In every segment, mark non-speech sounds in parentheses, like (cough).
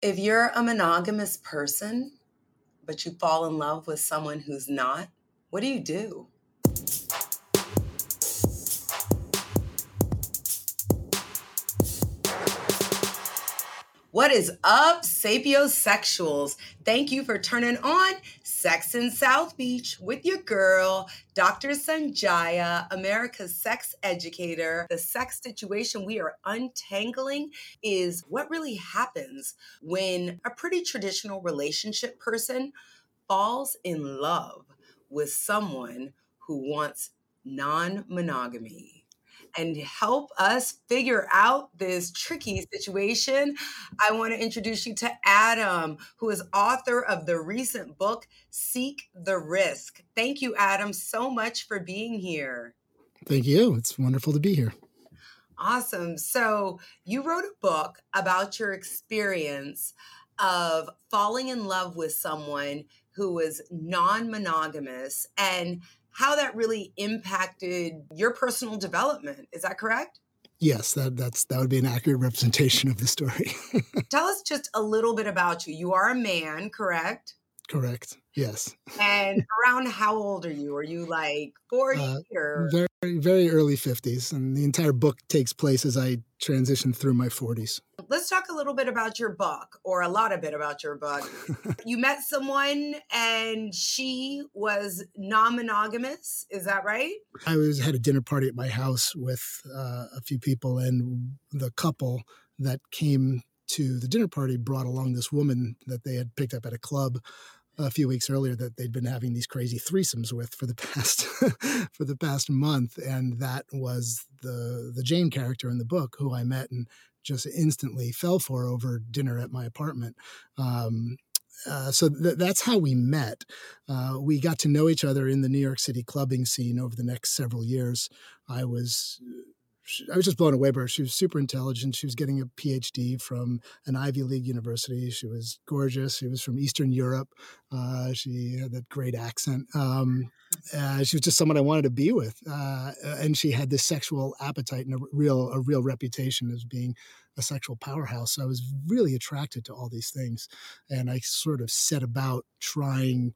If you're a monogamous person, but you fall in love with someone who's not, what do you do? What is up, sapiosexuals? Thank you for turning on Sex in South Beach with your girl, Dr. Sonjia, America's sex educator. The sex situation we are untangling is what really happens when a pretty traditional relationship person falls in love with someone who wants non monogamy and help us figure out this tricky situation, I want to introduce you to Adam, who is author of the recent book, Seek the Risk. Thank you, Adam, so much for being here. Thank you. It's wonderful to be here. Awesome. So, you wrote a book about your experience of falling in love with someone who was non monogamous and how that really impacted your personal development. Is that correct? Yes, that that's that would be an accurate representation of the story. (laughs) Tell us just a little bit about you. You are a man, correct? Correct. Yes. And around how old are you? Are you like 40 uh, or very very early 50s and the entire book takes place as I transition through my 40s. Let's talk a little bit about your book or a lot of bit about your book. (laughs) you met someone and she was non-monogamous, is that right? I was had a dinner party at my house with uh, a few people and the couple that came to the dinner party brought along this woman that they had picked up at a club a few weeks earlier that they'd been having these crazy threesomes with for the (laughs) past for the past month, and that was the the Jane character in the book who I met and just instantly fell for over dinner at my apartment. Um, uh, so th- that's how we met. Uh, we got to know each other in the New York City clubbing scene over the next several years. I was I was just blown away by her. She was super intelligent. She was getting a PhD from an Ivy League university. She was gorgeous. She was from Eastern Europe. Uh, she had that great accent. Um, uh, she was just someone I wanted to be with, uh, and she had this sexual appetite and a real a real reputation as being a sexual powerhouse. So I was really attracted to all these things, and I sort of set about trying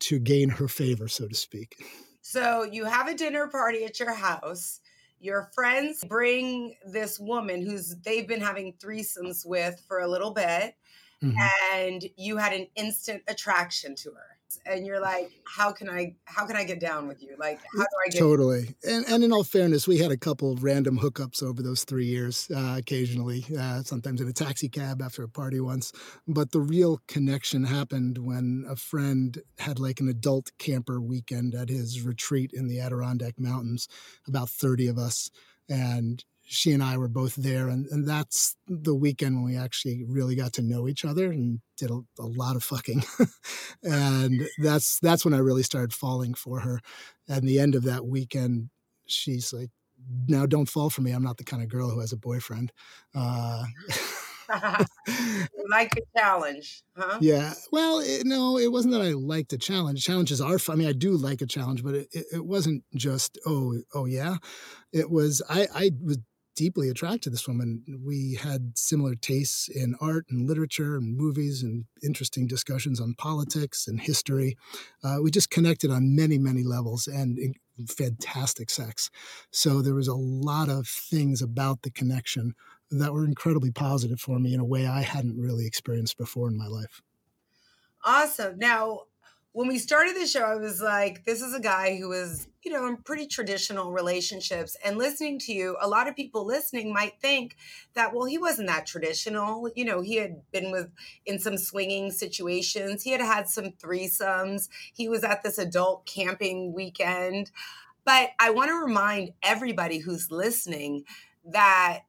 to gain her favor, so to speak. So you have a dinner party at your house your friends bring this woman who's they've been having threesomes with for a little bit mm-hmm. and you had an instant attraction to her and you're like how can i how can i get down with you? Like how do i get totally. And, and in all fairness we had a couple of random hookups over those three years uh, occasionally uh, sometimes in a taxi cab after a party once. But the real connection happened when a friend had like an adult camper weekend at his retreat in the adirondack mountains about 30 of us. And she and I were both there, and, and that's the weekend when we actually really got to know each other and did a, a lot of fucking, (laughs) and that's that's when I really started falling for her. And the end of that weekend, she's like, "Now don't fall for me. I'm not the kind of girl who has a boyfriend." Uh, (laughs) like a challenge, huh? Yeah. Well, it, no, it wasn't that I liked a challenge. Challenges are fun. I mean, I do like a challenge, but it, it, it wasn't just oh oh yeah. It was I I was deeply attracted to this woman. We had similar tastes in art and literature and movies and interesting discussions on politics and history. Uh, we just connected on many, many levels and fantastic sex. So there was a lot of things about the connection that were incredibly positive for me in a way I hadn't really experienced before in my life. Awesome. Now, when we started the show, I was like, this is a guy who is, you know, in pretty traditional relationships. And listening to you, a lot of people listening might think that, well, he wasn't that traditional. You know, he had been with in some swinging situations, he had had some threesomes, he was at this adult camping weekend. But I want to remind everybody who's listening that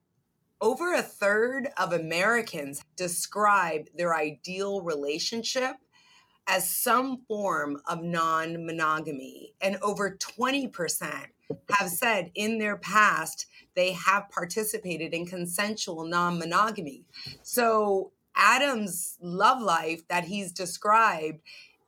over a third of Americans describe their ideal relationship as some form of non monogamy. And over 20% have said in their past they have participated in consensual non monogamy. So Adam's love life that he's described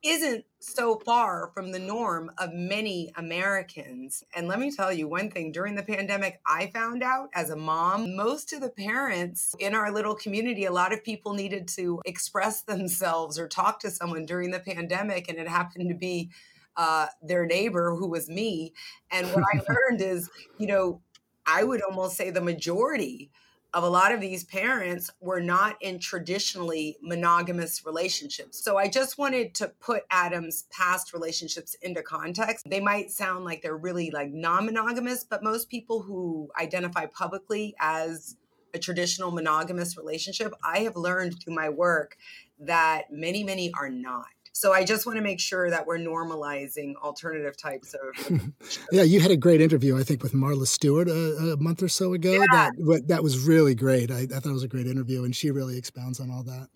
isn't so far from the norm of many Americans. And let me tell you one thing during the pandemic, I found out as a mom, most of the parents in our little community, a lot of people needed to express (laughs) themselves or talk to someone during the pandemic. And it happened to be uh, their neighbor who was me. And what I (laughs) learned is, you know, I would almost say the majority of a lot of these parents were not in traditionally monogamous relationships. So I just wanted to put Adam's past relationships into context. They might sound like they're really like non-monogamous, but most people who identify publicly as a traditional monogamous relationship, I have learned through my work that many many are not. So I just want to make sure that we're normalizing alternative types of. (laughs) yeah, you had a great interview, I think, with Marla Stewart a, a month or so ago. Yeah. That that was really great. I, I thought it was a great interview, and she really expounds on all that.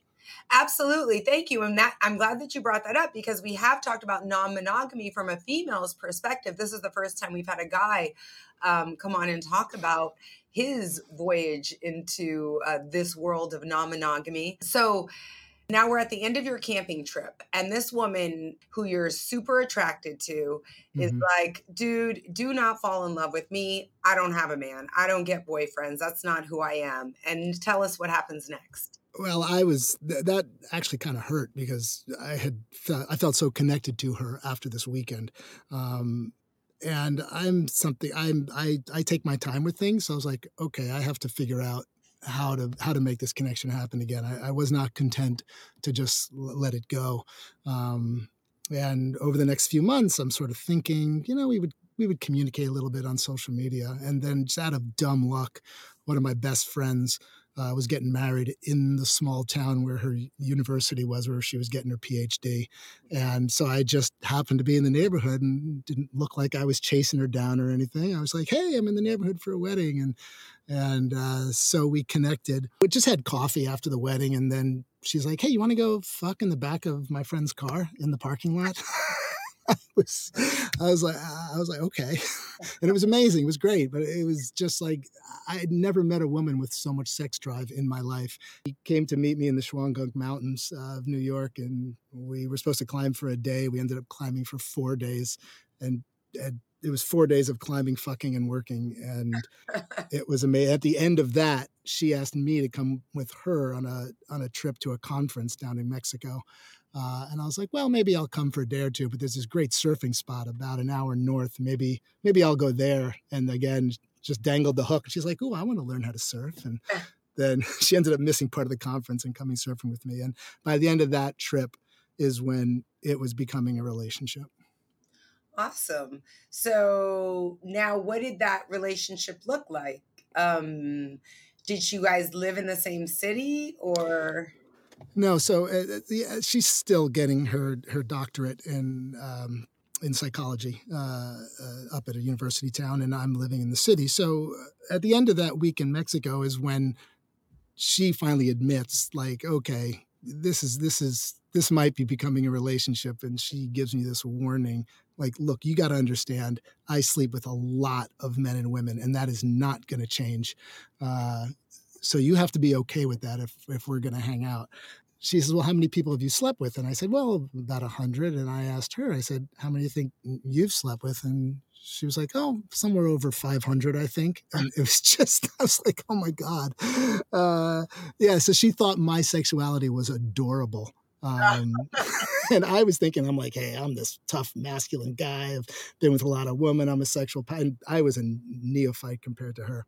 Absolutely. Thank you. And that I'm glad that you brought that up because we have talked about non-monogamy from a female's perspective. This is the first time we've had a guy um, come on and talk about his voyage into uh, this world of non-monogamy. So now we're at the end of your camping trip, and this woman who you're super attracted to is mm-hmm. like, dude, do not fall in love with me. I don't have a man. I don't get boyfriends. That's not who I am. And tell us what happens next. Well, I was th- that actually kind of hurt because I had fe- I felt so connected to her after this weekend. Um, and I'm something I'm I I take my time with things. So I was like, okay, I have to figure out how to how to make this connection happen again. I, I was not content to just let it go. Um, and over the next few months, I'm sort of thinking, you know, we would we would communicate a little bit on social media, and then just out of dumb luck, one of my best friends uh, was getting married in the small town where her university was, where she was getting her PhD. And so I just happened to be in the neighborhood and didn't look like I was chasing her down or anything. I was like, "Hey, I'm in the neighborhood for a wedding," and and uh, so we connected. We just had coffee after the wedding, and then she's like, "Hey, you want to go fuck in the back of my friend's car in the parking lot?" (laughs) (laughs) I was, I was like, I was like, okay, (laughs) and it was amazing. It was great, but it was just like I had never met a woman with so much sex drive in my life. He came to meet me in the Shawangunk Mountains of New York, and we were supposed to climb for a day. We ended up climbing for four days, and, and it was four days of climbing, fucking, and working, and (laughs) it was amazing. At the end of that, she asked me to come with her on a on a trip to a conference down in Mexico. Uh, and I was like, well, maybe I'll come for a day or two. But there's this great surfing spot about an hour north. Maybe maybe I'll go there. And again, just dangled the hook. She's like, oh, I want to learn how to surf. And then (laughs) she ended up missing part of the conference and coming surfing with me. And by the end of that trip is when it was becoming a relationship. Awesome. So now, what did that relationship look like? Um, did you guys live in the same city or? No, so uh, uh she's still getting her her doctorate in um, in psychology uh, uh, up at a university town, and I'm living in the city. So uh, at the end of that week in Mexico is when she finally admits, like, okay, this is this is this might be becoming a relationship, and she gives me this warning, like, look, you got to understand, I sleep with a lot of men and women, and that is not going to change. So you have to be okay with that if if we're going to hang out. She says well how many people have you slept with? And i said well about a hundred. And i asked her i said how many you think you've slept with? And she was like oh somewhere over 500 i think. (laughs) And it was just i was like oh my god. Uh, yeah so she thought my sexuality was adorable um, (laughs) and I was thinking, I'm like, hey, I'm this tough masculine guy. I've been with a lot of women. I'm a sexual, and I was a neophyte compared to her.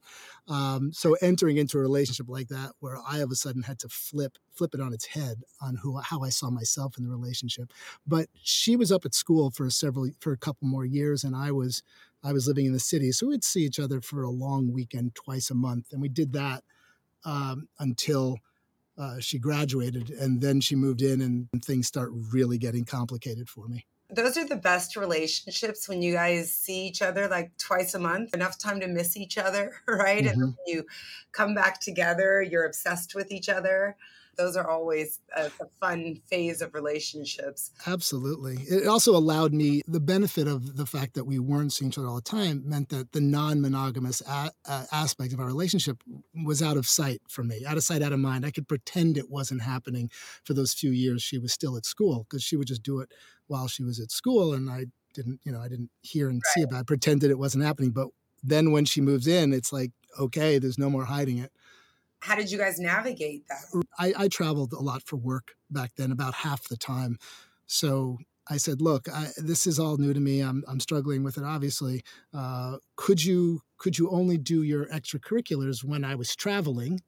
Um, so entering into a relationship like that, where I all of a sudden had to flip flip it on its head on who how I saw myself in the relationship. But she was up at school for several for a couple more years, and I was I was living in the city, so we'd see each other for a long weekend twice a month, and we did that um, until uh, she graduated, and then she moved in, and things start really getting complicated for me. Those are the best relationships when you guys see each other like twice a month, enough time to miss each other, (laughs) right? Mm-hmm. And you come back together, you're obsessed with each other. Those are always a, a, fun phase of relationships. Absolutely. It also allowed me the benefit of the fact that we weren't seeing each other all the time meant that the non-monogamous a- uh, aspect of our relationship was out of sight for me, out of sight, out of mind. I could pretend it wasn't happening for those few years she was still at school because she would just do it while she was at school, and I didn't, you know, I didn't hear and right. see about. it. pretended it wasn't happening, but then when she moves in, it's like okay, there's no more hiding it how did you guys navigate that? I, I traveled a lot for work back then, about half the time. So I said, "Look, I, this is all new to me. I'm I'm struggling with it. Obviously, uh, could you could you only do your extracurriculars when I was traveling,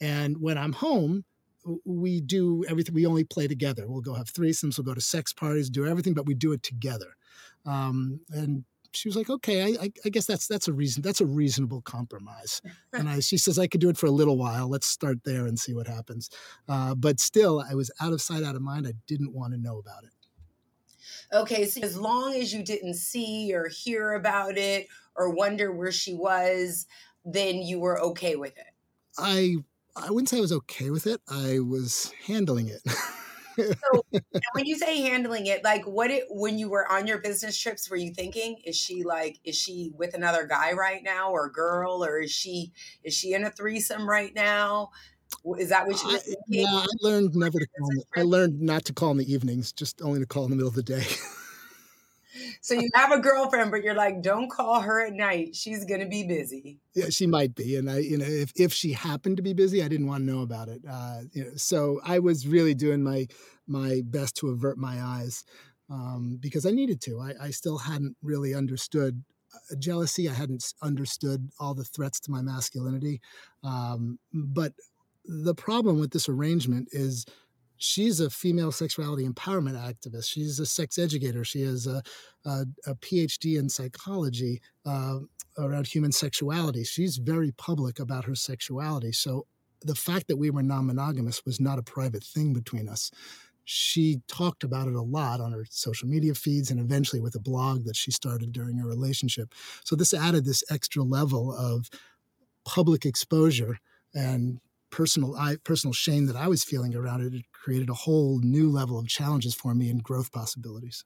and when I'm home, we do everything. We only play together. We'll go have threesomes. We'll go to sex parties, do everything, but we do it together. Um, and she was like, okay, I, I, guess that's that's a reason that's a reasonable compromise. (laughs) And I, she says I could do it for a little while. Let's start there and see what happens. Uh, but still, I was out of sight, out of mind. I didn't want to know about it. Okay, so as long as you didn't see or hear about it or wonder where she was, then you were okay with it. I I wouldn't say I was okay with it. I was handling it. (laughs) so when you say handling it, like what it when you were on your business trips, were you thinking, is she like, is she with another guy right now or girl, or is she is she in a threesome right now? Is that what you were thinking? yeah, I learned never to call. I learned not to call in the evenings, just only to call in the middle of the day. (laughs) so you have a girlfriend, but you're like, don't call her at night. She's gonna be busy. Yeah, she might be, and I, you know, if if she happened to be busy, I didn't want to know about it. Uh, you know, so I was really doing my my best to avert my eyes um, because I needed to. I, I still hadn't really understood uh, jealousy. I hadn't understood all the threats to my masculinity. Um, but the problem with this arrangement is she's a female sexuality empowerment activist. She's a sex educator. She has a, a, a PhD in psychology uh, around human sexuality. She's very public about her sexuality. So the fact that we were non monogamous was not a private thing between us. She talked about it a lot on her social media feeds and eventually with a blog that she started during her relationship. So this added this extra level of public exposure and personal I, personal shame that I was feeling around it, it created a whole new level of challenges for me and growth possibilities.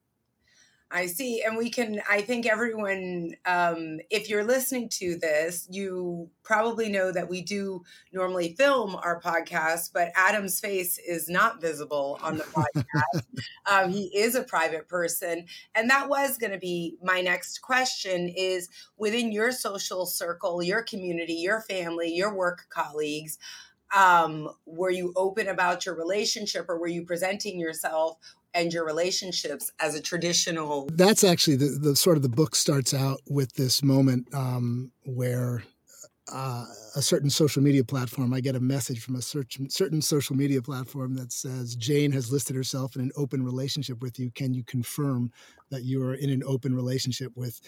I see. And we can, I think everyone, um, if you're listening to this, you probably know that we do normally film our podcast, but Adam's face is not visible on the (laughs) podcast. um, he is a private person. And that was going to be my next question is within your social circle, your community, your family, your work colleagues, um, were you open about your relationship or were you presenting yourself and your relationships as a traditional that's actually the, the sort of the book starts out with this moment um, where uh, a certain social media platform i get a message from a certain, certain social media platform that says jane has listed herself in an open relationship with you. Can you confirm that you are in an open relationship with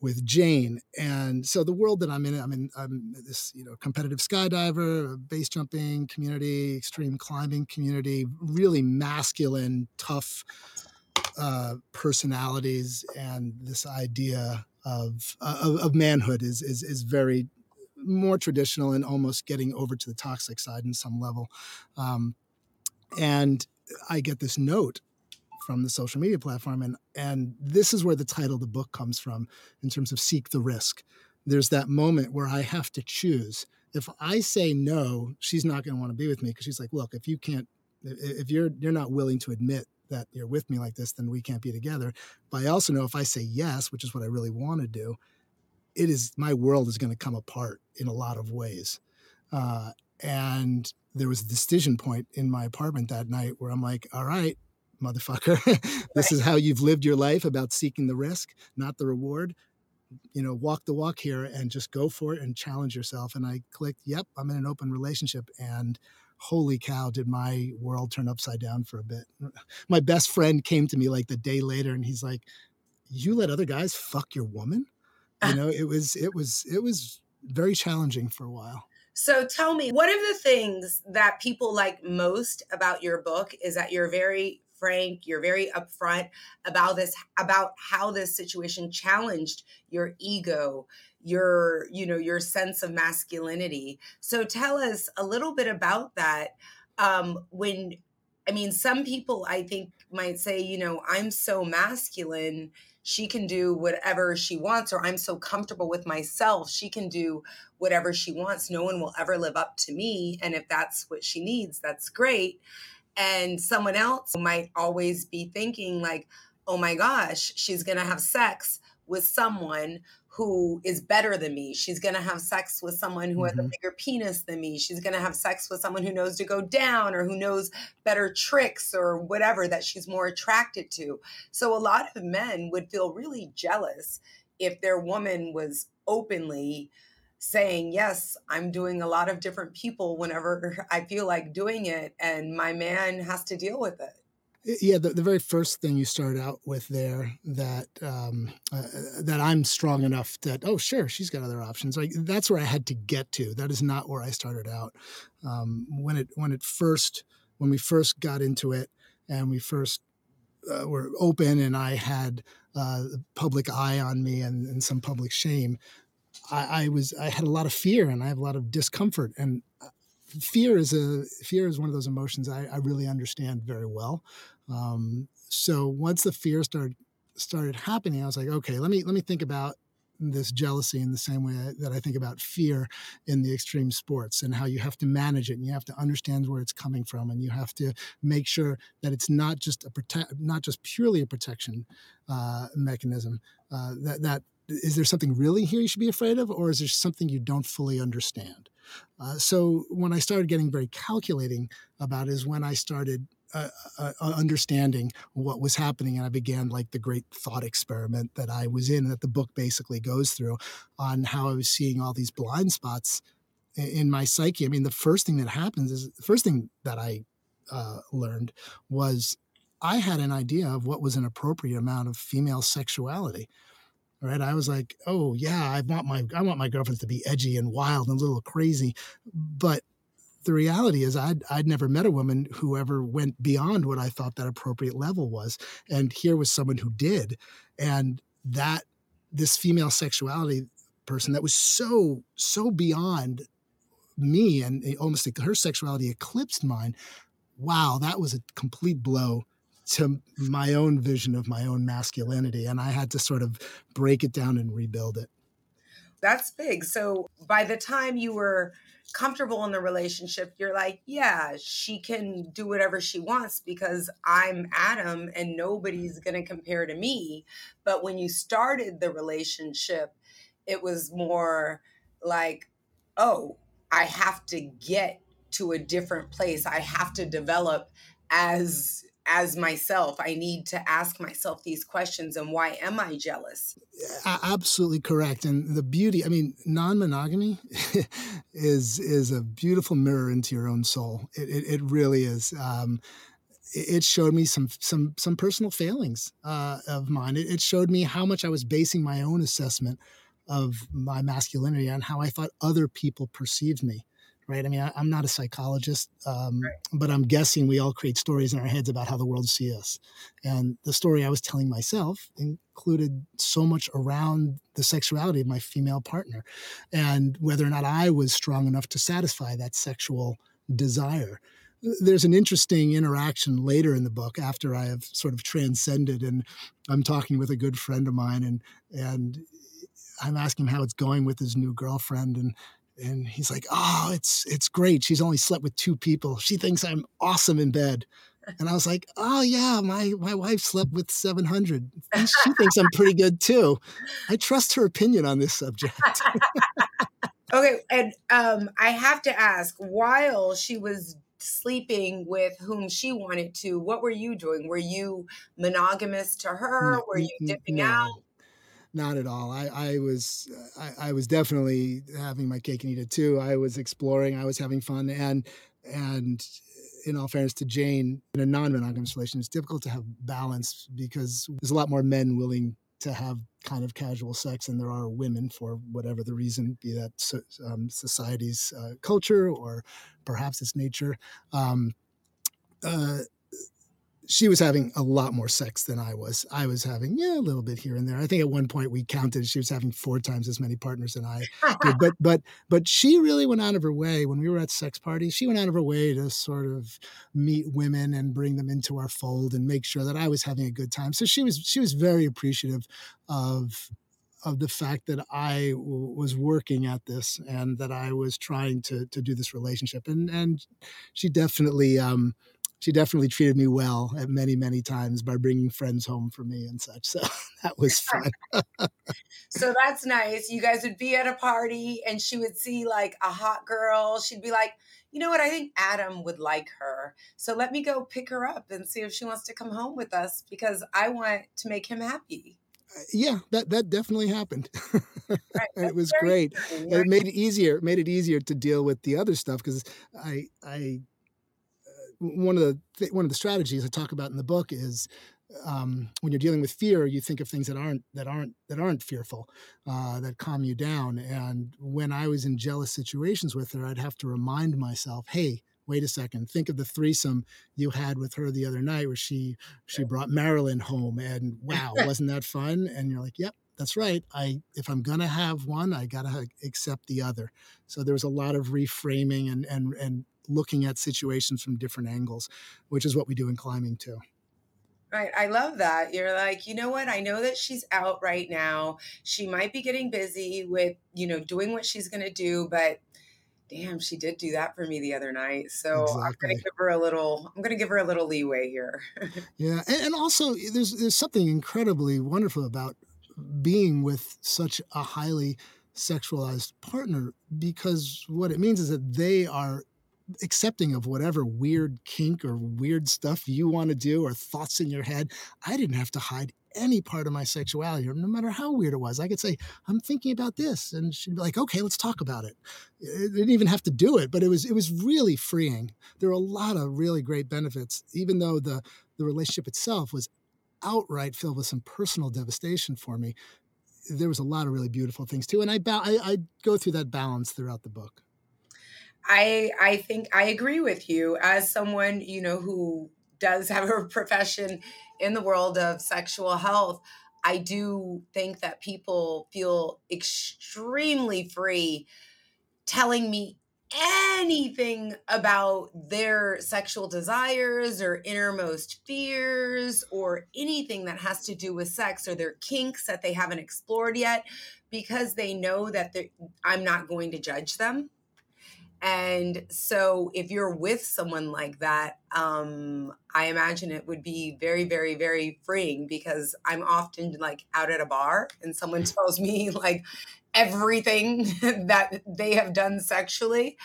with Jane. And so the world that I'm in, I'm in I'm this, you know, competitive skydiver, base jumping community, extreme climbing community, really masculine, tough uh, personalities, and this idea of, uh, of, of manhood is is is very more traditional and almost getting over to the toxic side in some level. Um, and I get this note from the social media platform. And, and this is where the title of the book comes from in terms of seek the risk. There's that moment where I have to choose. If I say no, she's not going to want to be with me because she's like, look, if you can't, if you're you're not willing to admit that you're with me like this, then we can't be together. But I also know if I say yes, which is what I really want to do, it is my world is going to come apart in a lot of ways. Uh, and there was a decision point in my apartment that night where I'm like, all right, motherfucker. (laughs) this right. is how you've lived your life about seeking the risk, not the reward. You know, walk the walk here and just go for it and challenge yourself. And I clicked, yep, I'm in an open relationship. And holy cow, did my world turn upside down for a bit. (laughs) My best friend came to me like the day later and he's like, You let other guys fuck your woman? You know, it was, it was, it was very challenging for a while. So tell me, one of the things that people like most about your book is that you're very frank you're very upfront about this about how this situation challenged your ego your you know your sense of masculinity so tell us a little bit about that um, when I mean, some people I think might say, you know, I'm so masculine, she can do whatever she wants, or I'm so comfortable with myself, she can do whatever she wants. No one will ever live up to me. And if that's what she needs, that's great. And someone else might always be thinking, like, oh my gosh, she's going to have sex with someone who is better than me. She's going to have sex with someone who has mm-hmm. a bigger penis than me. She's going to have sex with someone who knows to go down or who knows better tricks or whatever that she's more attracted to. So a lot of men would feel really jealous if their woman was openly saying, Yes, I'm doing a lot of different people whenever (laughs) I feel like doing it, and my man has to deal with it. Yeah the, the very first thing you start out with there that um, uh, that i'm strong enough that oh sure she's got other options like that's where i had to get to. That is not where i started out. Um, when it when it first when we first got into it and we first uh, were open and i had uh, public eye on me and, and some public shame I, I was i had a lot of fear and i have a lot of discomfort and uh, fear is a fear is one of those emotions I, I really understand very well. Um, so once the fear started started happening, I was like, okay, let me let me think about this jealousy in the same way that I think about fear in the extreme sports and how you have to manage it and you have to understand where it's coming from and you have to make sure that it's not just a protect, not just purely a protection uh, mechanism. Uh, that that is there something really here you should be afraid of, or is there something you don't fully understand? Uh, so when I started getting very calculating about is when I started uh, uh, uh, understanding what was happening and i began like the great thought experiment that i was in that the book basically goes through on how i was seeing all these blind spots in, in my psyche i mean the first thing that happens is the first thing that i uh, learned was i had an idea of what was an appropriate amount of female sexuality right i was like oh yeah i want my i want my girlfriends to be edgy and wild and a little crazy but the reality is I'd, I'd never met a woman who ever went beyond what I thought that appropriate level was. And here was someone who did. And that this female sexuality person that was so, so beyond me and eh, almost her sexuality eclipsed mine. Wow, that was a complete blow to my own vision of my own masculinity. And I had to sort of break it down and rebuild it. That's big. So by the time you were comfortable in the relationship, you're like, yeah, she can do whatever she wants because I'm Adam and nobody's mm-hmm. going to compare to me. But when you started the relationship, it was more like, oh, I have to get to a different place. I have to develop as as myself i need to ask myself these questions and why am i jealous? Absolutely correct and the beauty i mean non-monogamy (laughs) is is a beautiful mirror into your own soul. It, it, it really is um, it showed me some some some personal failings uh, of mine. It, it showed me how much i was basing my own assessment of my masculinity on how i thought other people perceived me right? I mean, I, am not a psychologist, um, right. but I'm guessing we all create stories in our heads about how the world sees us. And the story I was telling myself included so much around the sexuality of my female partner and whether or not I was strong enough to satisfy that sexual desire. There's an interesting interaction later in the book after I have sort of transcended, and I'm talking with a good friend of mine, and and I'm asking him how it's going with his new girlfriend, and and he's like, "Oh, it's it's great. She's only slept with two people. She thinks I'm awesome in bed." And I was like, "Oh yeah, my my wife slept with 700. And she thinks I'm pretty good too. I trust her opinion on this subject." (laughs) okay, and um, I have to ask, while she was sleeping with whom she wanted to, what were you doing? Were you monogamous to her? Were you dipping no. out? Not at all. I, I was I, I, was definitely having my cake and eat it too. I was exploring. I was having fun, and and in all fairness to Jane, in a non-monogamous relationship, it's difficult to have balance because there's a lot more men willing to have kind of casual sex than there are women for whatever the reason, be that um, society's uh, culture or perhaps its nature. Um, uh, she was having a lot more sex than I was. I was having, yeah, a little bit here and there. I think at one point we counted she was having four times as many partners than I did. But (laughs) but but she really went out of her way when we were at sex parties. She went out of her way to sort of meet women and bring them into our fold and make sure that I was having a good time. So she was she was very appreciative of of the fact that I w- was working at this and that I was trying to to do this relationship. And and she definitely um, she definitely treated me well at many many times by bringing friends home for me and such. So (laughs) that was (laughs) fun. so that's nice. You guys would be at a party and she would see like a hot girl. She'd be like. You know what? I think Adam would like her. So let me go pick her up and see if she wants to come home with us because I want to make him happy yeah, that that definitely happened. (laughs) Right. it was great. Right? It made it easier. It made it easier to deal with the other stuff because I I uh, one of the th- one of the strategies I talk about in the book is um, when you're dealing with fear, you think of things that aren't that aren't that aren't fearful, uh, that calm you down. And when I was in jealous situations with her, I'd have to remind myself, "Hey, wait a second, think of the threesome you had with her the other night where she she brought Marilyn home and wow, (laughs) wasn't that fun? And you're like, yep, that's right. I if I'm gonna have one, I gotta accept the other. So there was a lot of reframing and and and looking at situations from different angles, which is what we do in climbing too. Right. I love that. You're like, you know what? I know that she's out right now. She might be getting busy with, you know, doing what she's going to do, but damn, she did do that for me the other night. So exactly. I'm gonna give her a little. I'm gonna give her a little leeway here. (laughs) yeah, and, and also eh, there's there's something incredibly wonderful about being with such a highly sexualized partner because what it means is that they are accepting of whatever weird kink or weird stuff you want to do or thoughts in your head. I didn't have to hide any part of my sexuality, or no matter how weird it was. I could say, I'm thinking about this. And she'd be like, okay, let's talk about it. It didn't even have to do it, but it was it was really freeing. There were a lot of really great benefits, even though the the relationship itself was outright filled with some personal devastation for me. There was a lot of really beautiful things too. And I, I, I go through that balance throughout the book. I I think I agree with you as someone, you know, who does (laughs) have a profession in the world of sexual health, I do think that people feel extremely free telling me anything about their sexual desires or innermost fears or anything that has to do with sex or their kinks that they haven't explored yet because they know that I'm not going to judge them and so, if you're with someone like that, um, I imagine it would be very, very, very freeing because I'm often like out at a bar and someone (laughs) tells me like everything (laughs) that they have done sexually.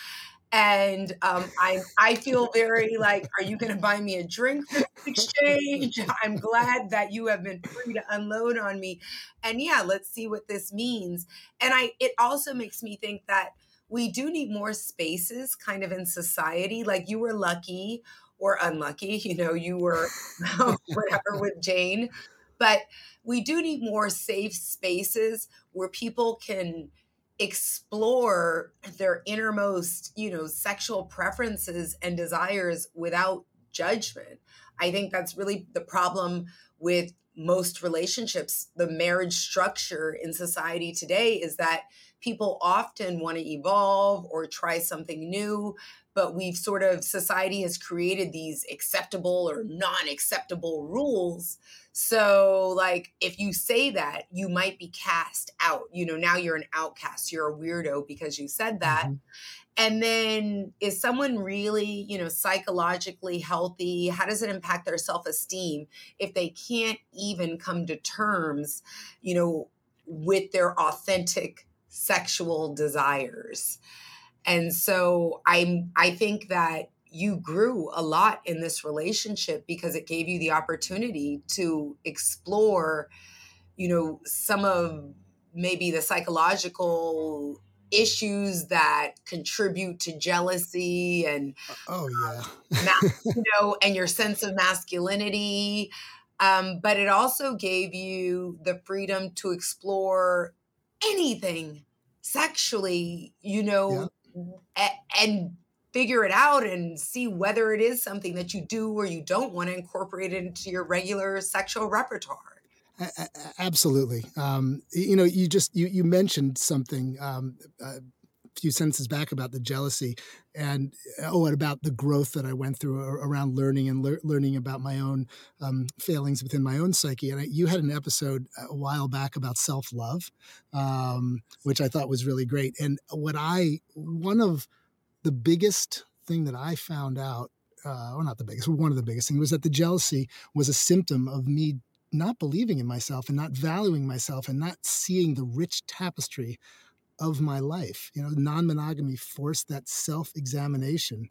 And um, I, I feel very like, are you going to buy me a drink for exchange? (laughs) I'm glad that you have been free to unload on me. And yeah, let's see what this means. And I, it also makes me think that we do need more spaces kind of in society. Like you were lucky or unlucky, (laughs) you know, you were um, (laughs) whatever with Jane, but we do need more safe spaces where people can explore their innermost, you know, sexual preferences and desires without judgment. I think that's really the problem with most relationships. The marriage structure in society today is that people often want to evolve or try something new but we've sort of society has created these acceptable or non-acceptable rules. So like if you say that you might be cast out you know now you're an outcast you're a weirdo because you said that. Mm-hmm. and then is someone really you know psychologically healthy? How does it impact their self-esteem if they can't even come to terms you know with their authentic sexual desires. And so I'm I think that you grew a lot in this relationship because it gave you the opportunity to explore you know some of maybe the psychological issues that contribute to jealousy and oh yeah (laughs) you know and your sense of masculinity um, but it also gave you the freedom to explore anything sexually, you know, yeah. and figure it out and see whether it is something that you do or you don't want to incorporate into your regular sexual repertoire. Absolutely. Um, you know, you just you you mentioned something um, uh, few sentences back about the jealousy and oh and about the growth that i went through around learning and le- learning about my own um, failings within my own psyche. And I, you had an episode a while back about self-love um, which i thought was really great. And what i one of the biggest thing that i found out uh, or not the biggest one of the biggest things was that the jealousy was a symptom of me not believing in myself and not valuing myself and not seeing the rich tapestry of my life. You know, non monogamy forced that self examination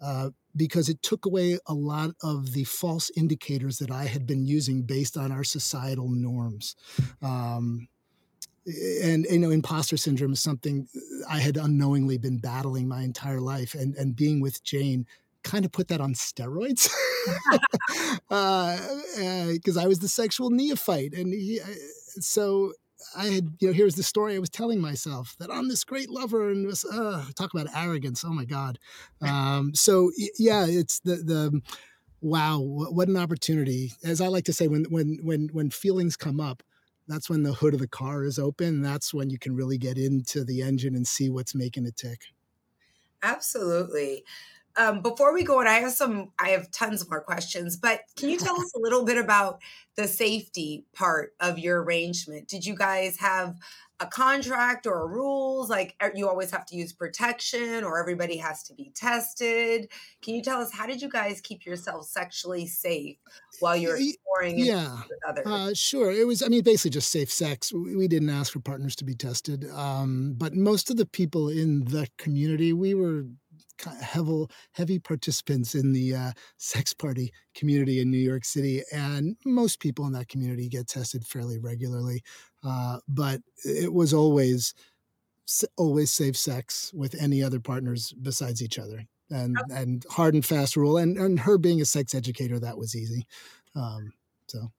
uh, because it took away a lot of the false indicators that I had been using based on our societal norms. Um, and you know, imposter syndrome is something I had unknowingly been battling my entire life, and and being with Jane kind of put that on steroids because (laughs) uh, uh, I was the sexual neophyte, and he, uh, so I had, you know, here's the story I was telling myself that I'm this great lover and was, uh, talk about arrogance. Oh my God. Um, so yeah, it's the, the, wow, what an opportunity. As I like to say, when, when, when, when feelings come up, that's when the hood of the car is open. That's when you can really get into the engine and see what's making it tick. Absolutely. Um, before we go on, I have some, I have tons more questions, but can you tell us a little bit about the safety part of your arrangement? Did you guys have a contract or rules? Like you always have to use protection or everybody has to be tested? Can you tell us how did you guys keep yourself sexually safe while you're exploring yeah, uh, sure. It was, I mean, basically just safe sex. We, we didn't ask for partners to be tested. Um, but most of the people in the community, we were heavy, heavy participants in the uh, sex party community in New York City, and most people in that community get tested fairly regularly. Uh, but it was always always safe sex with any other partners besides each other, and and hard and fast rule. And and her being a sex educator, that was easy. Um, so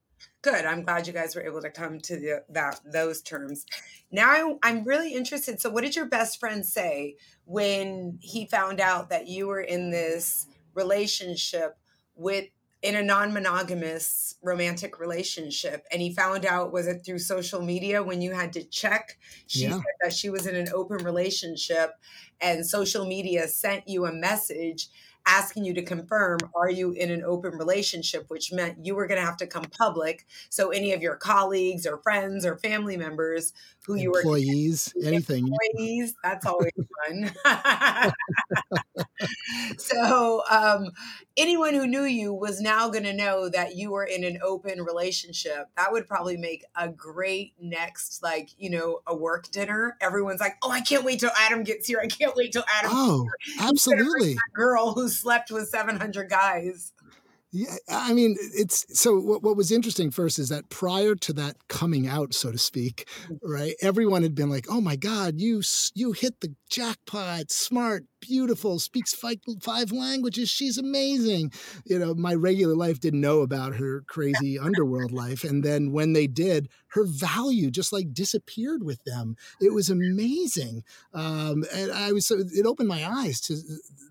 good. I'm glad you guys were able to come to the, that those terms. Now I, am really interested so what did your best friend say when he found out that you were in this relationship with in a non-monogamous romantic relationship and he found out was it through social media when you had to check? She yeah. said that she was in an open relationship and social media sent you a message asking you to confirm are you in an open relationship? which meant you were going to have to come public. So any of your colleagues or friends or family members who you were employees anything. employees that's always fun. (laughs) (laughs) So um, anyone who knew you was now going to know that you were in an open relationship. That would probably make a great next like you know a work dinner. Everyone's like oh i can't wait till adam gets here. I can't wait till adam oh (laughs) absolutely. girl who slept with 700 guys. Yeah, I mean, it's so what, what was interesting first is that prior to that coming out, so to speak, mm. right? Everyone had been like, "Oh my God, you you hit the jackpot! Smart, beautiful, speaks five, five languages. She's amazing." You know, my regular life didn't know about her crazy underworld life, and then when they did, her value just like disappeared with them. It was amazing, um, and I was so it opened my eyes to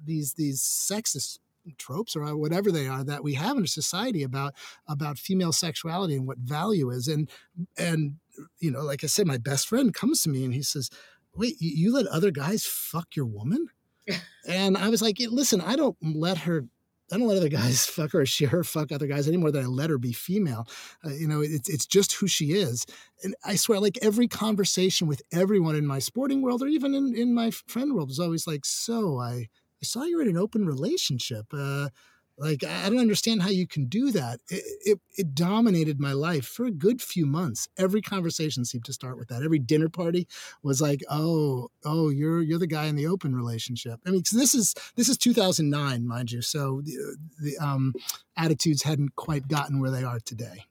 these these sexist tropes or whatever they are that we have in a society about about female sexuality and what value is and and you know like i said my best friend comes to me and he says wait you let other guys fuck your woman (laughs) and i was like listen i don't let her I don't let other guys (laughs) fuck her or she her fuck other guys anymore than I let her be female. Uh, you know, it's it's just who she is. And I swear, like every conversation with everyone in my sporting world or even in, in my friend world is always like, so I I saw you're in an open relationship. Uh, like I don't understand how you can do that. It, it, it, dominated my life for a good few months. Every conversation seemed to start with that. Every dinner party was like, "Oh, oh, you're you're the guy in the open relationship." I mean, this is this is 2009, mind you. So the, the um, attitudes hadn't quite gotten where they are today.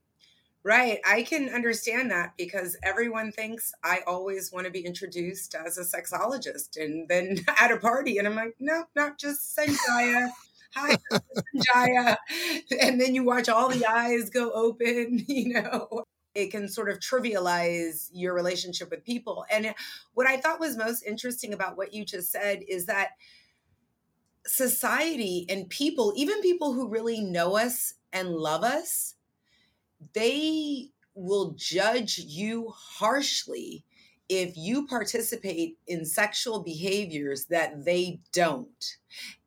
Right. I can understand that because everyone thinks I always want to be introduced as a sexologist and then (laughs) at a party. And I'm like, no, not just Sonjia. Hi, Sonjia. (laughs) And then you watch all the eyes go open, (laughs) you know. It can sort of trivialize your relationship with people. And what I thought was most interesting about what you just said is that society and people, even people who really know us and love us, they will judge you harshly if you participate in sexual behaviors that they don't.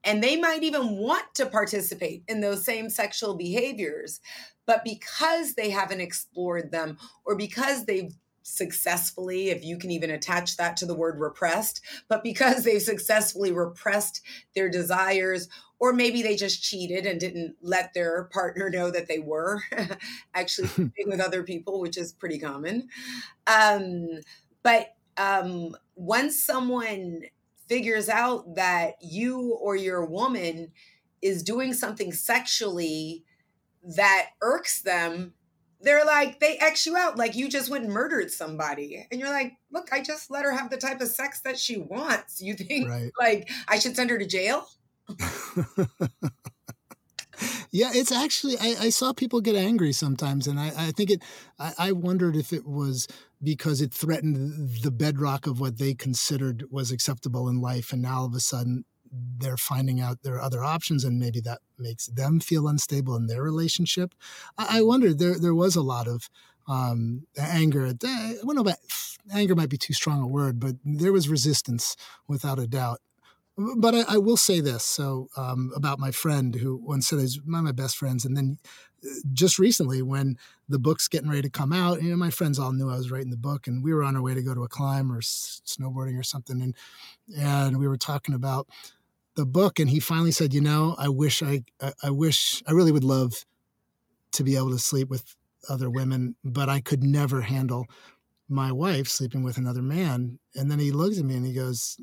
And they might even want to participate in those same sexual behaviors, but because they haven't explored them or because they've successfully, if you can even attach that to the word repressed, but because they've successfully repressed their desires, or maybe they just cheated and didn't let their partner know that they were (laughs) actually (laughs) with other people, which is pretty common. Um, but um, once someone figures out that you or your woman is doing something sexually that irks them they're like they X you out like you just went and murdered somebody and you're like look i just let her have the type of sex that she wants you think right. like i should send her to jail yeah it's actually I, I, saw people get angry sometimes and i, I think it I, I wondered if it was because it threatened the bedrock of what they considered was acceptable in life and now all of a sudden they're finding out there are other options and maybe that makes them feel unstable in their relationship. I, I wondered there there was a lot of um, anger. I don't know about anger might be too strong a word, but there was resistance without a doubt. But I, I will say this so um, about my friend who once said he's one of my best friends, and then uh, just recently when the book's getting ready to come out, you know, my friends all knew I was writing the book, and we were on our way to go to a climb or snowboarding or something, and and we were talking about the book and he finally said you know i wish i i wish i really would love to be able to sleep with other women but i could never handle my wife sleeping with another man and then he looks at me and he goes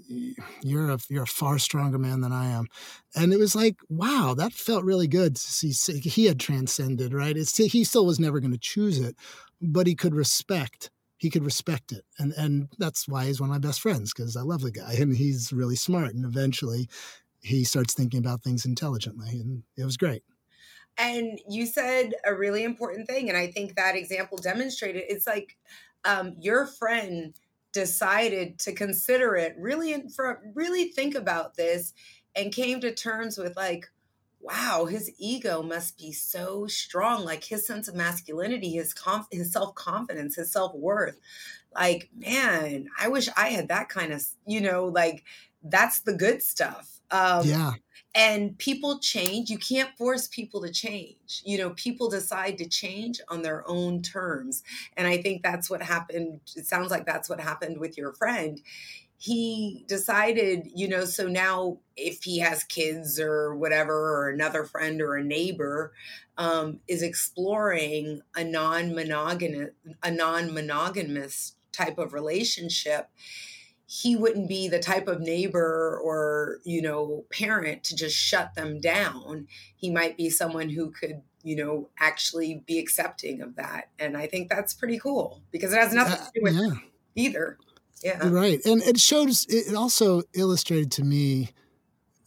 you're a you're a far stronger man than i am. And it was like wow that felt really good to see he had transcended right? It's he still was never going to choose it but he could respect he could respect it. And and that's why he's one of my best friends because i love the guy and he's really smart and eventually he starts thinking about things intelligently and it was great. And you said a really important thing and i think that example demonstrated it's like um, your friend decided to consider it really really think about this and came to terms with like wow his ego must be so strong like his sense of masculinity his conf- his self-confidence his self-worth. Like man i wish i had that kind of you know like that's the good stuff um, yeah. And people change. You can't force people to change. You know, people decide to change on their own terms. And I think that's what happened. It sounds like that's what happened with your friend. He decided, you know, so now if he has kids or whatever, or another friend or a neighbor um, is exploring a non-monogamous, a non-monogamous type of relationship, he wouldn't be the type of neighbor or you know parent to just shut them down. He might be someone who could you know actually be accepting of that and i think that's pretty cool because it has nothing to do with yeah. either. Yeah. Right and it shows it also illustrated to me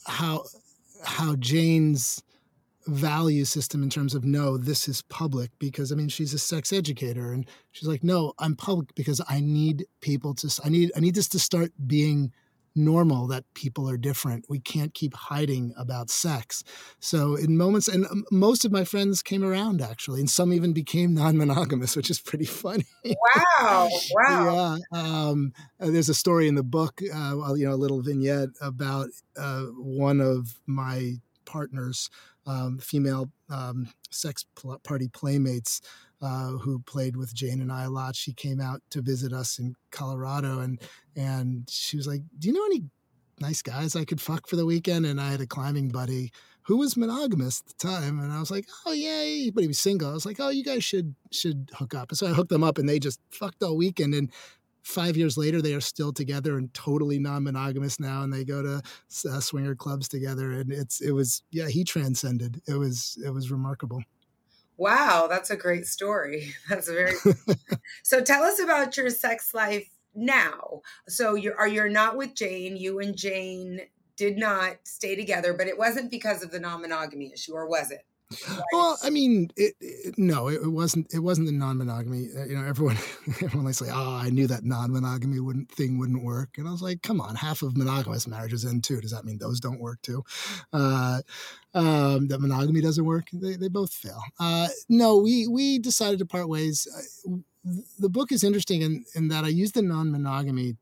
how how jane's value system in terms of no this is public because i mean she's a sex educator and she's like no i'm public because i need people to i need i need this to start being normal that people are different. We can't keep hiding about sex. So in moments and um, most of my friends came around actually and some even became non-monogamous which is pretty (laughs) funny. Wow wow. Yeah um, uh, there's a story in the book uh, you know a little vignette about uh, one of my partners um, female um, sex party playmates uh, who played with Jane and I a lot. She came out to visit us in Colorado, and and she was like, "Do you know any nice guys I could fuck for the weekend?" And I had a climbing buddy who was monogamous at the time, and I was like, "Oh yeah," but he was single. I was like, "Oh, you guys should should hook up." So I hooked them up, and they just fucked all weekend. And five years later, they are still together and totally non-monogamous now, and they go to uh, swinger clubs together. And it's it was yeah, he transcended. It was it was remarkable. Wow, that's a great story. (laughs) That's very. (laughs) so tell us about your sex life now. So you're are you're not with Jane. You and Jane did not stay together, but it wasn't because of the non-monogamy issue, or was it? Well, I mean, it, it, no, it, wasn't. It wasn't the non-monogamy. Uh, you know, everyone, (laughs) everyone likes like, oh, I knew that non-monogamy wouldn't thing wouldn't work, and I was like, come on, half of monogamous marriages end too. Does that mean those don't work too? Uh, um, that monogamy doesn't work? They, they both fail. Uh, no, we we decided to part ways. Uh, the book is interesting in, in that I use the non-monogamy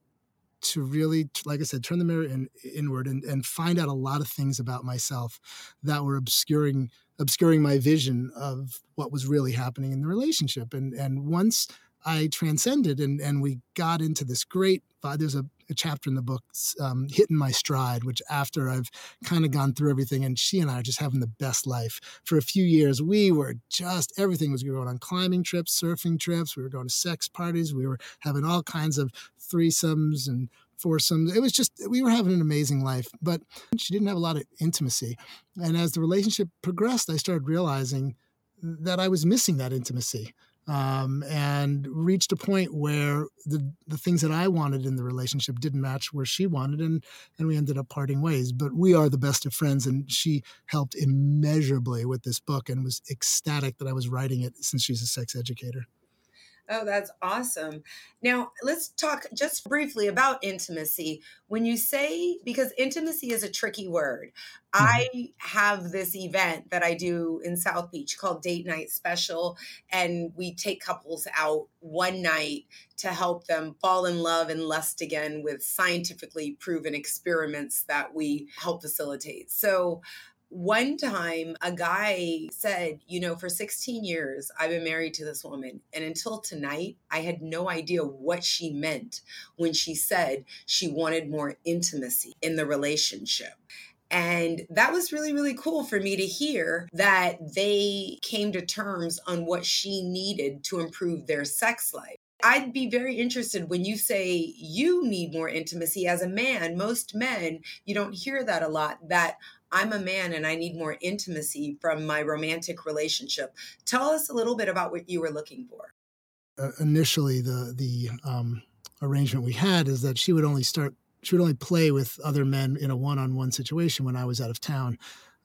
to really, like I said, turn the mirror in, inward and, and find out a lot of things about myself that were obscuring obscuring my vision of what was really happening in the relationship. And and once I transcended and and we got into this great. There's a, a chapter in the book, um, hitting my stride, which after I've kind of gone through everything, and she and I are just having the best life. For a few years, we were just everything was going on climbing trips, surfing trips, we were going to sex parties, we were having all kinds of threesomes and foursomes. It was just, we were having an amazing life, but she didn't have a lot of intimacy. And as the relationship progressed, I started realizing that I was missing that intimacy. Um, and reached a point where the the things that I wanted in the relationship didn't match where she wanted, and and we ended up parting ways. But we are the best of friends, and she helped immeasurably with this book, and was ecstatic that I was writing it since she's a sex educator. Oh, that's awesome. Now, let's talk just briefly about intimacy. When you say, because intimacy is a tricky word, mm-hmm. I have this event that I do in South Beach called Date Night Special, and we take couples out one night to help them fall in love and lust again with scientifically proven experiments that we help facilitate. So, one time a guy said, You know, for 16 years, I've been married to this woman. And until tonight, I had no idea what she meant when she said she wanted more intimacy in the relationship. And that was really, really cool for me to hear that they came to terms on what she needed to improve their sex life. I'd be very interested when you say you need more intimacy as a man. Most men, you don't hear that a lot, that I'm a man and I need more intimacy from my romantic relationship. Tell us a little bit about what you were looking for. Uh, initially, the the um, arrangement we had is that she would only start she would only play with other men in a one-on-one situation when I was out of town.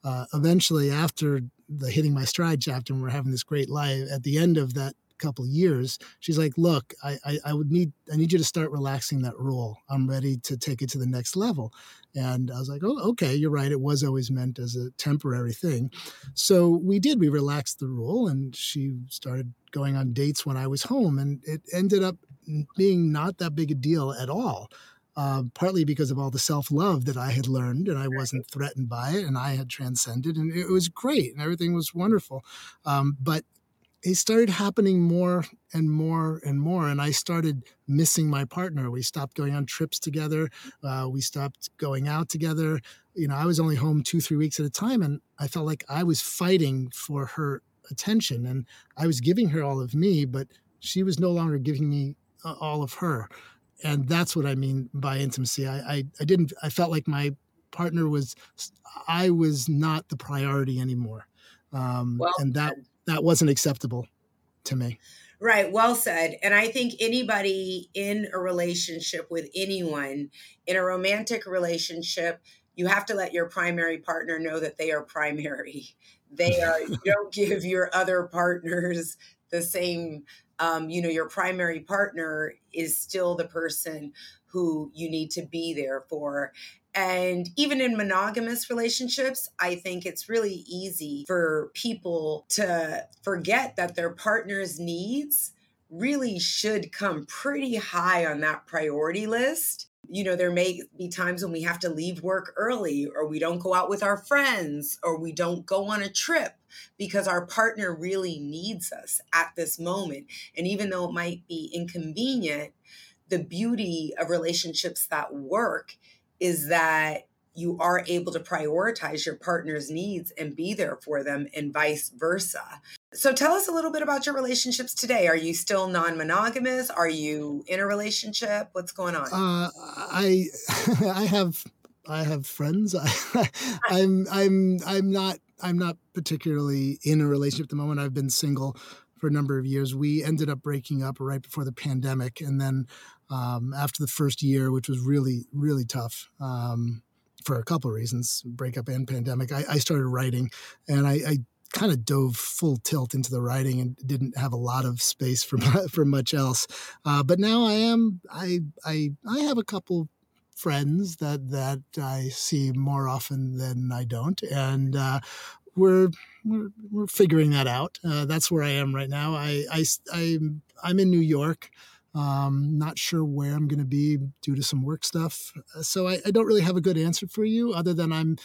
Uh, eventually, after the hitting my stride chapter, and we're having this great life, at the end of that couple years, she's like, "Look, I, I, I would need I need you to start relaxing that rule. I'm ready to take it to the next level." And I was like, "Oh, okay, you're right. It was always meant as a temporary thing." So we did. We relaxed the rule, and she started going on dates when I was home, and it ended up being not that big a deal at all. Uh, partly because of all the self love that I had learned, and I wasn't threatened by it, and I had transcended, and it was great, and everything was wonderful. Um, but it started happening more and more and more and i started missing my partner. We stopped going on trips together uh, we stopped going out together. You know i was only home two three weeks at a time and i felt like i was fighting for her attention and i was giving her all of me but she was no longer giving me uh, all of her. And that's what i mean by intimacy. I, I i didn't i felt like my partner was i was not the priority anymore. Um, well, and that that wasn't acceptable to me. Right, well said. And I think anybody in a relationship with anyone, in a romantic relationship, you have to let your primary partner know that they are primary. They are, (laughs) you don't give your other partners the same, um, you know, your primary partner is still the person who you need to be there for. And even in monogamous relationships, I think it's really easy for people to forget that their partner's needs really should come pretty high on that priority list. You know, there may be times when we have to leave work early, or we don't go out with our friends, or we don't go on a trip because our partner really needs us at this moment. And even though it might be inconvenient, the beauty of relationships that work is that you are able to prioritize your partner's needs and be there for them and vice versa. So tell us a little bit about your relationships today. Are you still non-monogamous? Are you in a relationship? What's going on? Uh, I (laughs) I have I have friends. I, (laughs) I'm I'm I'm not I'm not particularly in a relationship at the moment. I've been single for a number of years. We ended up breaking up right before the pandemic, and then um, after the first year, which was really, really tough um, for a couple of reasons breakup and pandemic. I, I started writing and I, I, kind of dove full tilt into the writing and didn't have a lot of space for (laughs) for much else. Uh, but now I am I I I have a couple friends that that I see more often than I don't, and uh, we're, we're we're figuring that out. Uh, that's where I am right now. I I I'm, I'm in New York. Um, not sure where I'm going to be due to some work stuff. Uh, so I, I, don't really have a good answer for you other than I'm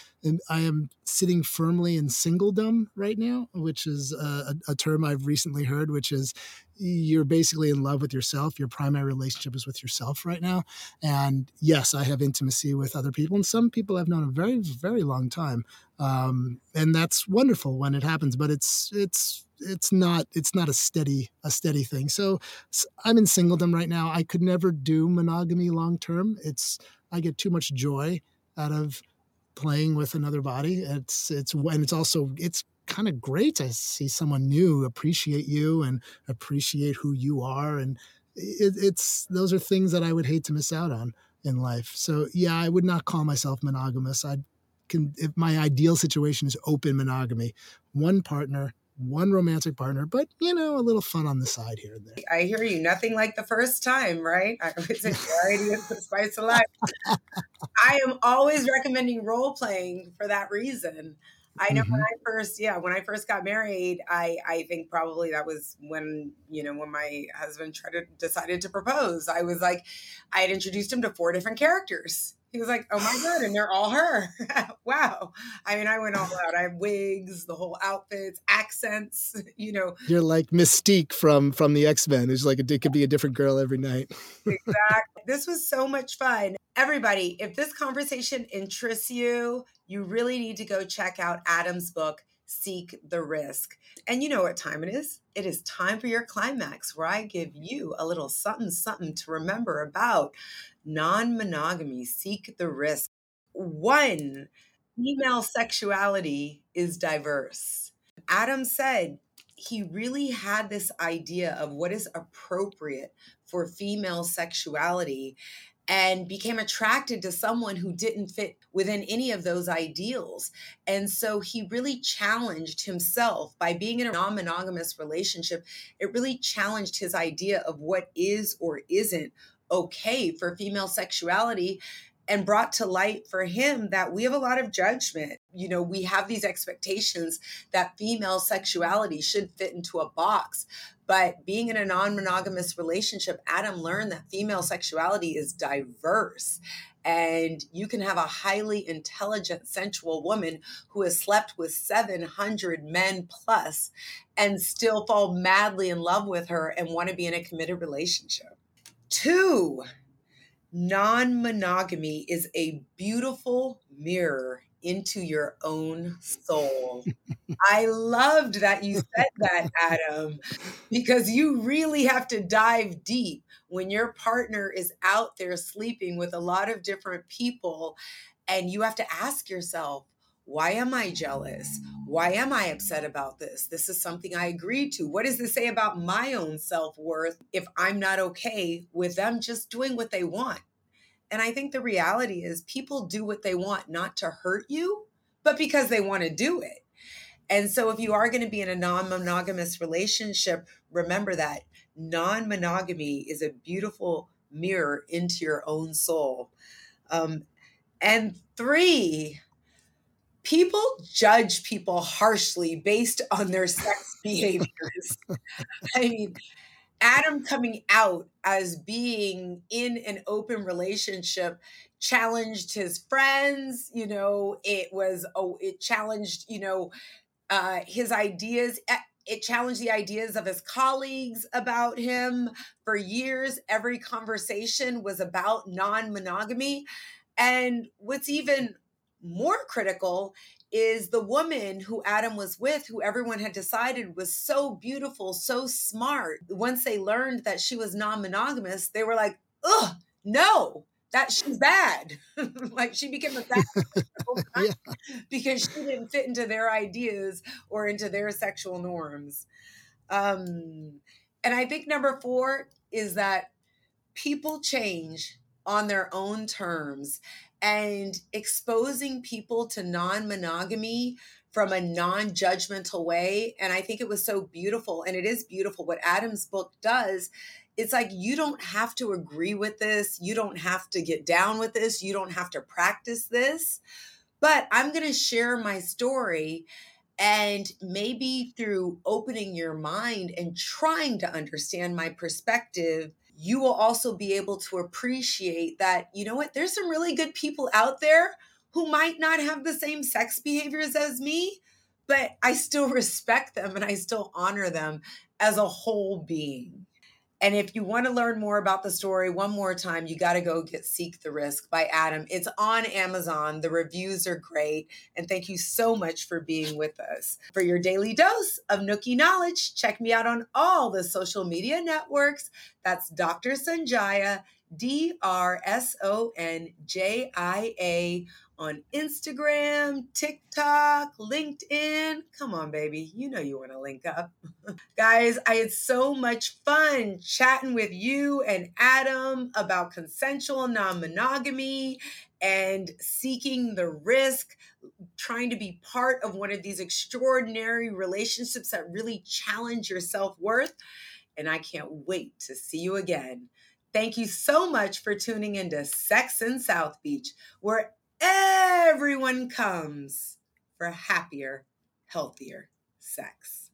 I am sitting firmly in singledom right now, which is a, a, term I've recently heard, which is you're basically in love with yourself. Your primary relationship is with yourself right now. And yes, I have intimacy with other people, and some people I've known a very very long time, um, and that's wonderful when it happens. But it's it's it's not it's not a steady a steady thing. So I'm in singledom right now. I could never do monogamy long term. It's I get too much joy out of playing with another body. It's it's and it's also it's kind of great to see someone new appreciate you and appreciate who you are and it, it's those are things that I would hate to miss out on in life. So yeah, I would not call myself monogamous. I can if my ideal situation is open monogamy, one partner one romantic partner, but you know, a little fun on the side here and there. I hear you. Nothing like the first time, right? It's (laughs) a variety the spice of life. I am always recommending role playing for that reason. I know mm-hmm. when I first, yeah, when I first got married, I I think probably that was when you know when my husband tried to decided to propose. I was like, I had introduced him to four different characters he was like, "Oh my god!" And they're all her. (laughs) wow. I mean, I went all out. I have wigs, the whole outfits, accents. (laughs) You know, you're like Mystique from from the X Men. It's like a, it could be a different girl every night. exactly. This was so much fun. Everybody, if this conversation interests you, you really need to go check out Adam's book. Seek the risk. And you know what time it is? It is time for your climax, where I give you a little something, something to remember about non monogamy, seek the risk. One, female sexuality is diverse. Adam said he really had this idea of what is appropriate for female sexuality and became attracted to someone who didn't fit within any of those ideals. And so he really challenged himself by being in a non monogamous relationship. It really challenged his idea of what is or isn't okay for female sexuality and brought to light for him that we have a lot of judgment. You know, we have these expectations that female sexuality should fit into a box. But being in a non monogamous relationship, Adam learned that female sexuality is diverse. And you can have a highly intelligent, sensual woman who has slept with 700 men plus and still fall madly in love with her and want to be in a committed relationship. Two, non monogamy is a beautiful mirror into your own soul. (laughs) I loved that you said that, Adam, because you really have to dive deep when your partner is out there sleeping with a lot of different people. And you have to ask yourself, why am I jealous? Why am I upset about this? This is something I agreed to. What does this say about my own self worth if I'm not okay with them just doing what they want? And I think the reality is people do what they want not to hurt you, but because they want to do it. And so if you are going to be in a non monogamous relationship, remember that non monogamy is a beautiful mirror into your own soul. Um, and three, people judge people harshly based on their sex (laughs) behaviors. I mean, Adam coming out as being in an open relationship challenged his friends, you know, it was oh it challenged, you know, uh his ideas eh, it challenged the ideas of his colleagues about him for years every conversation was about non-monogamy and what's even more critical is the woman who Adam was with, who everyone had decided was so beautiful, so smart. Once they learned that she was non monogamous, they were like, ugh, no, that she's bad. (laughs) like she became a bad (laughs) yeah. (laughs) because she didn't fit into their ideas or into their sexual norms. Um, and I think number four is that people change on their own terms and exposing people to non monogamy from a non judgmental way. And I think it was so beautiful. And it is beautiful what Adam's book does. It's like you don't have to agree with this. You don't have to get down with this. You don't have to practice this. But I'm going to share my story. And maybe through opening your mind and trying to understand my perspective, you will also be able to appreciate that, you know what, there's some really good people out there who might not have the same sex behaviors as me, but I still (laughs) respect them and I still honor them as a whole being. And if you want to learn more about the story one more time, you got to go get Seek the Risk by Adam. It's on Amazon. The reviews are great. And thank you so much for being with us. For your daily dose of Nookie knowledge, check me out on all the social media networks. That's Dr. Sonjia, D R S O N J I A on Instagram, TikTok, LinkedIn. Come on, baby. You know you want to link up. (laughs) Guys, I had so much fun chatting with you and Adam about consensual non monogamy and seeking the risk, trying to be part of one of these extraordinary relationships that really challenge your self worth. And I can't wait to see you again. Thank you so much for tuning into Sex in South Beach, where everyone comes for happier, healthier sex.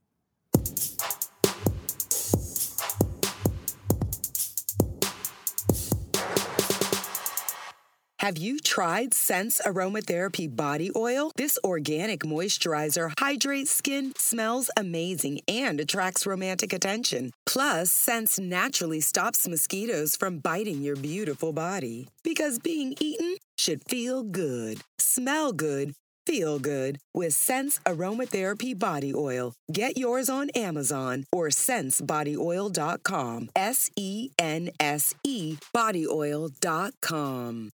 Have you tried Sense Aromatherapy Body Oil? This organic moisturizer hydrates skin, smells amazing, and attracts romantic attention. Plus, Sense naturally stops mosquitoes from biting your beautiful body. Because being eaten should feel good, smell good, feel good with Sense Aromatherapy Body Oil. Get yours on Amazon or sensebodyoil.com. S E N S E bodyoil.com.